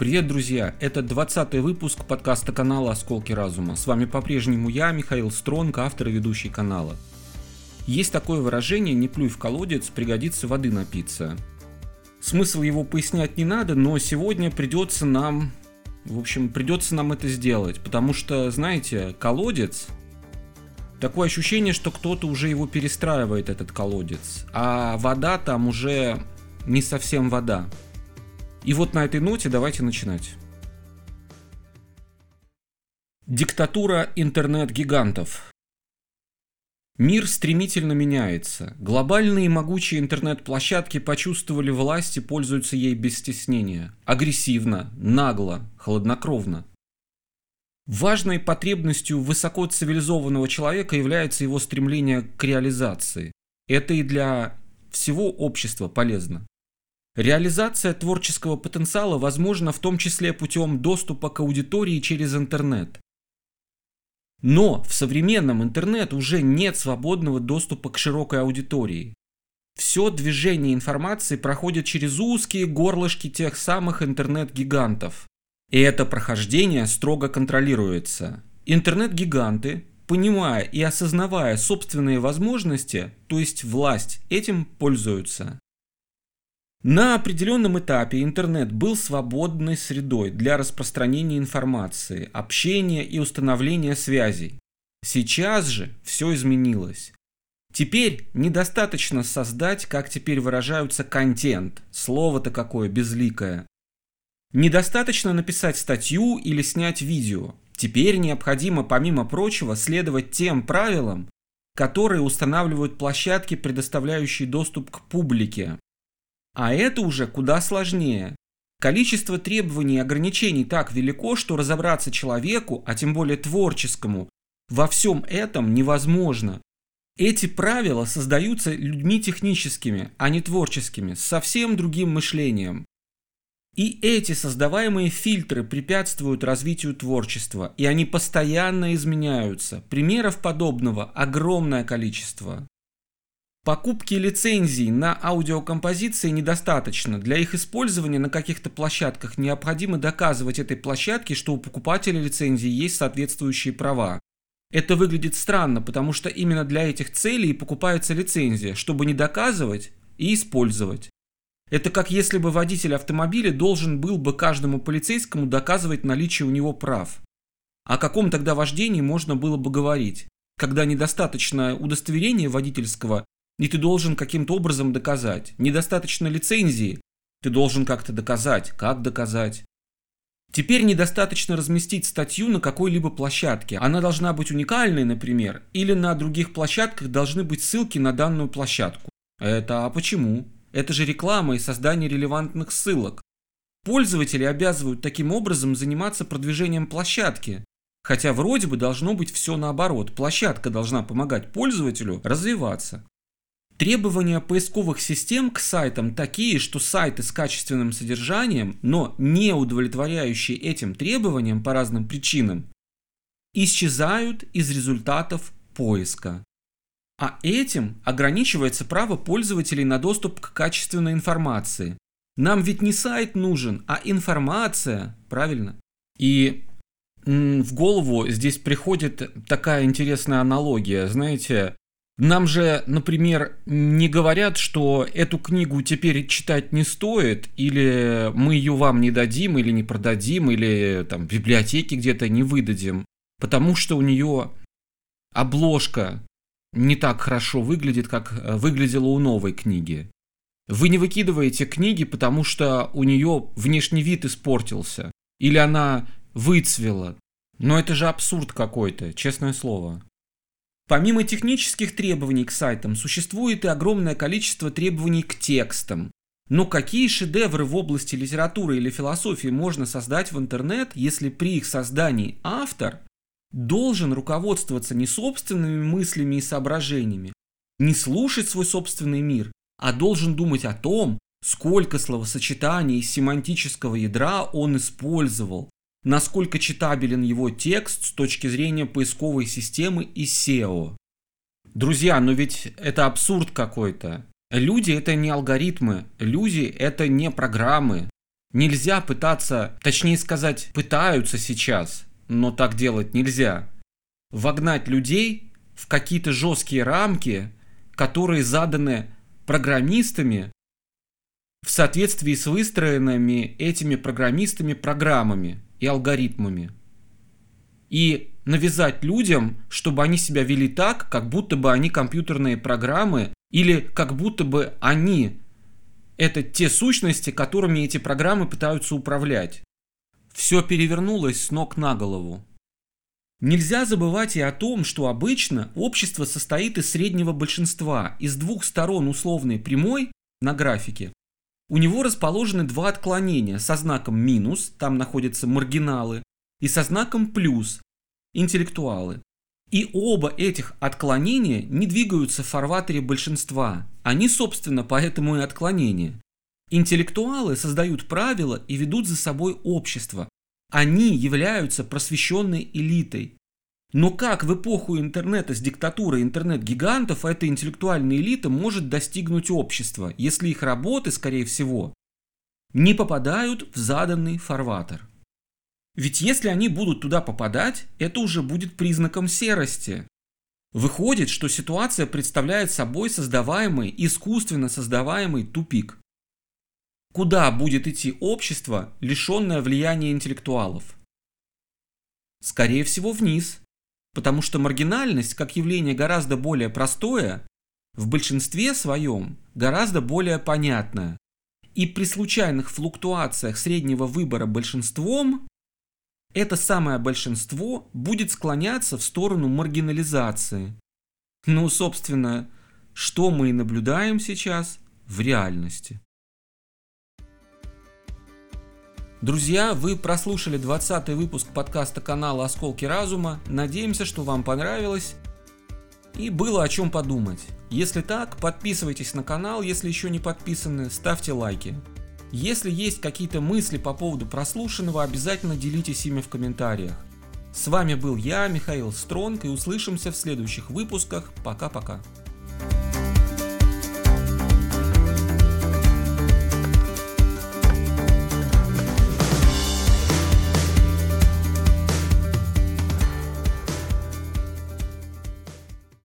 Привет, друзья! Это 20 выпуск подкаста канала «Осколки разума». С вами по-прежнему я, Михаил Стронг, автор и ведущий канала. Есть такое выражение «не плюй в колодец, пригодится воды напиться». Смысл его пояснять не надо, но сегодня придется нам... В общем, придется нам это сделать, потому что, знаете, колодец... Такое ощущение, что кто-то уже его перестраивает, этот колодец, а вода там уже не совсем вода. И вот на этой ноте давайте начинать. Диктатура интернет-гигантов. Мир стремительно меняется. Глобальные могучие интернет-площадки почувствовали власть и пользуются ей без стеснения. Агрессивно, нагло, хладнокровно. Важной потребностью высокоцивилизованного человека является его стремление к реализации. Это и для всего общества полезно. Реализация творческого потенциала возможна в том числе путем доступа к аудитории через интернет. Но в современном интернет уже нет свободного доступа к широкой аудитории. Все движение информации проходит через узкие горлышки тех самых интернет-гигантов. И это прохождение строго контролируется. Интернет-гиганты, понимая и осознавая собственные возможности, то есть власть, этим пользуются. На определенном этапе интернет был свободной средой для распространения информации, общения и установления связей. Сейчас же все изменилось. Теперь недостаточно создать, как теперь выражаются, контент. Слово-то какое безликое. Недостаточно написать статью или снять видео. Теперь необходимо, помимо прочего, следовать тем правилам, которые устанавливают площадки, предоставляющие доступ к публике. А это уже куда сложнее. Количество требований и ограничений так велико, что разобраться человеку, а тем более творческому, во всем этом невозможно. Эти правила создаются людьми техническими, а не творческими, с совсем другим мышлением. И эти создаваемые фильтры препятствуют развитию творчества, и они постоянно изменяются. Примеров подобного огромное количество. Покупки лицензий на аудиокомпозиции недостаточно. Для их использования на каких-то площадках необходимо доказывать этой площадке, что у покупателя лицензии есть соответствующие права. Это выглядит странно, потому что именно для этих целей покупается лицензия, чтобы не доказывать и использовать. Это как если бы водитель автомобиля должен был бы каждому полицейскому доказывать наличие у него прав. О каком тогда вождении можно было бы говорить? Когда недостаточно удостоверения водительского и ты должен каким-то образом доказать. Недостаточно лицензии, ты должен как-то доказать. Как доказать? Теперь недостаточно разместить статью на какой-либо площадке. Она должна быть уникальной, например, или на других площадках должны быть ссылки на данную площадку. Это а почему? Это же реклама и создание релевантных ссылок. Пользователи обязывают таким образом заниматься продвижением площадки. Хотя вроде бы должно быть все наоборот. Площадка должна помогать пользователю развиваться. Требования поисковых систем к сайтам такие, что сайты с качественным содержанием, но не удовлетворяющие этим требованиям по разным причинам, исчезают из результатов поиска. А этим ограничивается право пользователей на доступ к качественной информации. Нам ведь не сайт нужен, а информация, правильно? И в голову здесь приходит такая интересная аналогия. Знаете, нам же, например, не говорят, что эту книгу теперь читать не стоит, или мы ее вам не дадим, или не продадим, или там в библиотеке где-то не выдадим, потому что у нее обложка не так хорошо выглядит, как э, выглядела у новой книги. Вы не выкидываете книги, потому что у нее внешний вид испортился, или она выцвела. Но это же абсурд какой-то, честное слово. Помимо технических требований к сайтам, существует и огромное количество требований к текстам. Но какие шедевры в области литературы или философии можно создать в интернет, если при их создании автор должен руководствоваться не собственными мыслями и соображениями, не слушать свой собственный мир, а должен думать о том, сколько словосочетаний из семантического ядра он использовал, насколько читабелен его текст с точки зрения поисковой системы и SEO. Друзья, но ведь это абсурд какой-то. Люди это не алгоритмы, люди это не программы. Нельзя пытаться, точнее сказать, пытаются сейчас, но так делать нельзя, вогнать людей в какие-то жесткие рамки, которые заданы программистами в соответствии с выстроенными этими программистами программами и алгоритмами. И навязать людям, чтобы они себя вели так, как будто бы они компьютерные программы, или как будто бы они это те сущности, которыми эти программы пытаются управлять. Все перевернулось с ног на голову. Нельзя забывать и о том, что обычно общество состоит из среднего большинства, из двух сторон условной прямой на графике. У него расположены два отклонения со знаком минус, там находятся маргиналы, и со знаком плюс, интеллектуалы. И оба этих отклонения не двигаются в фарватере большинства. Они, собственно, поэтому и отклонения. Интеллектуалы создают правила и ведут за собой общество. Они являются просвещенной элитой. Но как в эпоху интернета с диктатурой интернет-гигантов эта интеллектуальная элита может достигнуть общества, если их работы, скорее всего, не попадают в заданный фарватер? Ведь если они будут туда попадать, это уже будет признаком серости. Выходит, что ситуация представляет собой создаваемый, искусственно создаваемый тупик. Куда будет идти общество, лишенное влияния интеллектуалов? Скорее всего, вниз. Потому что маргинальность, как явление гораздо более простое, в большинстве своем гораздо более понятное. И при случайных флуктуациях среднего выбора большинством это самое большинство будет склоняться в сторону маргинализации. Ну, собственно, что мы и наблюдаем сейчас в реальности. Друзья, вы прослушали 20 выпуск подкаста канала «Осколки разума». Надеемся, что вам понравилось и было о чем подумать. Если так, подписывайтесь на канал, если еще не подписаны, ставьте лайки. Если есть какие-то мысли по поводу прослушанного, обязательно делитесь ими в комментариях. С вами был я, Михаил Стронг, и услышимся в следующих выпусках. Пока-пока.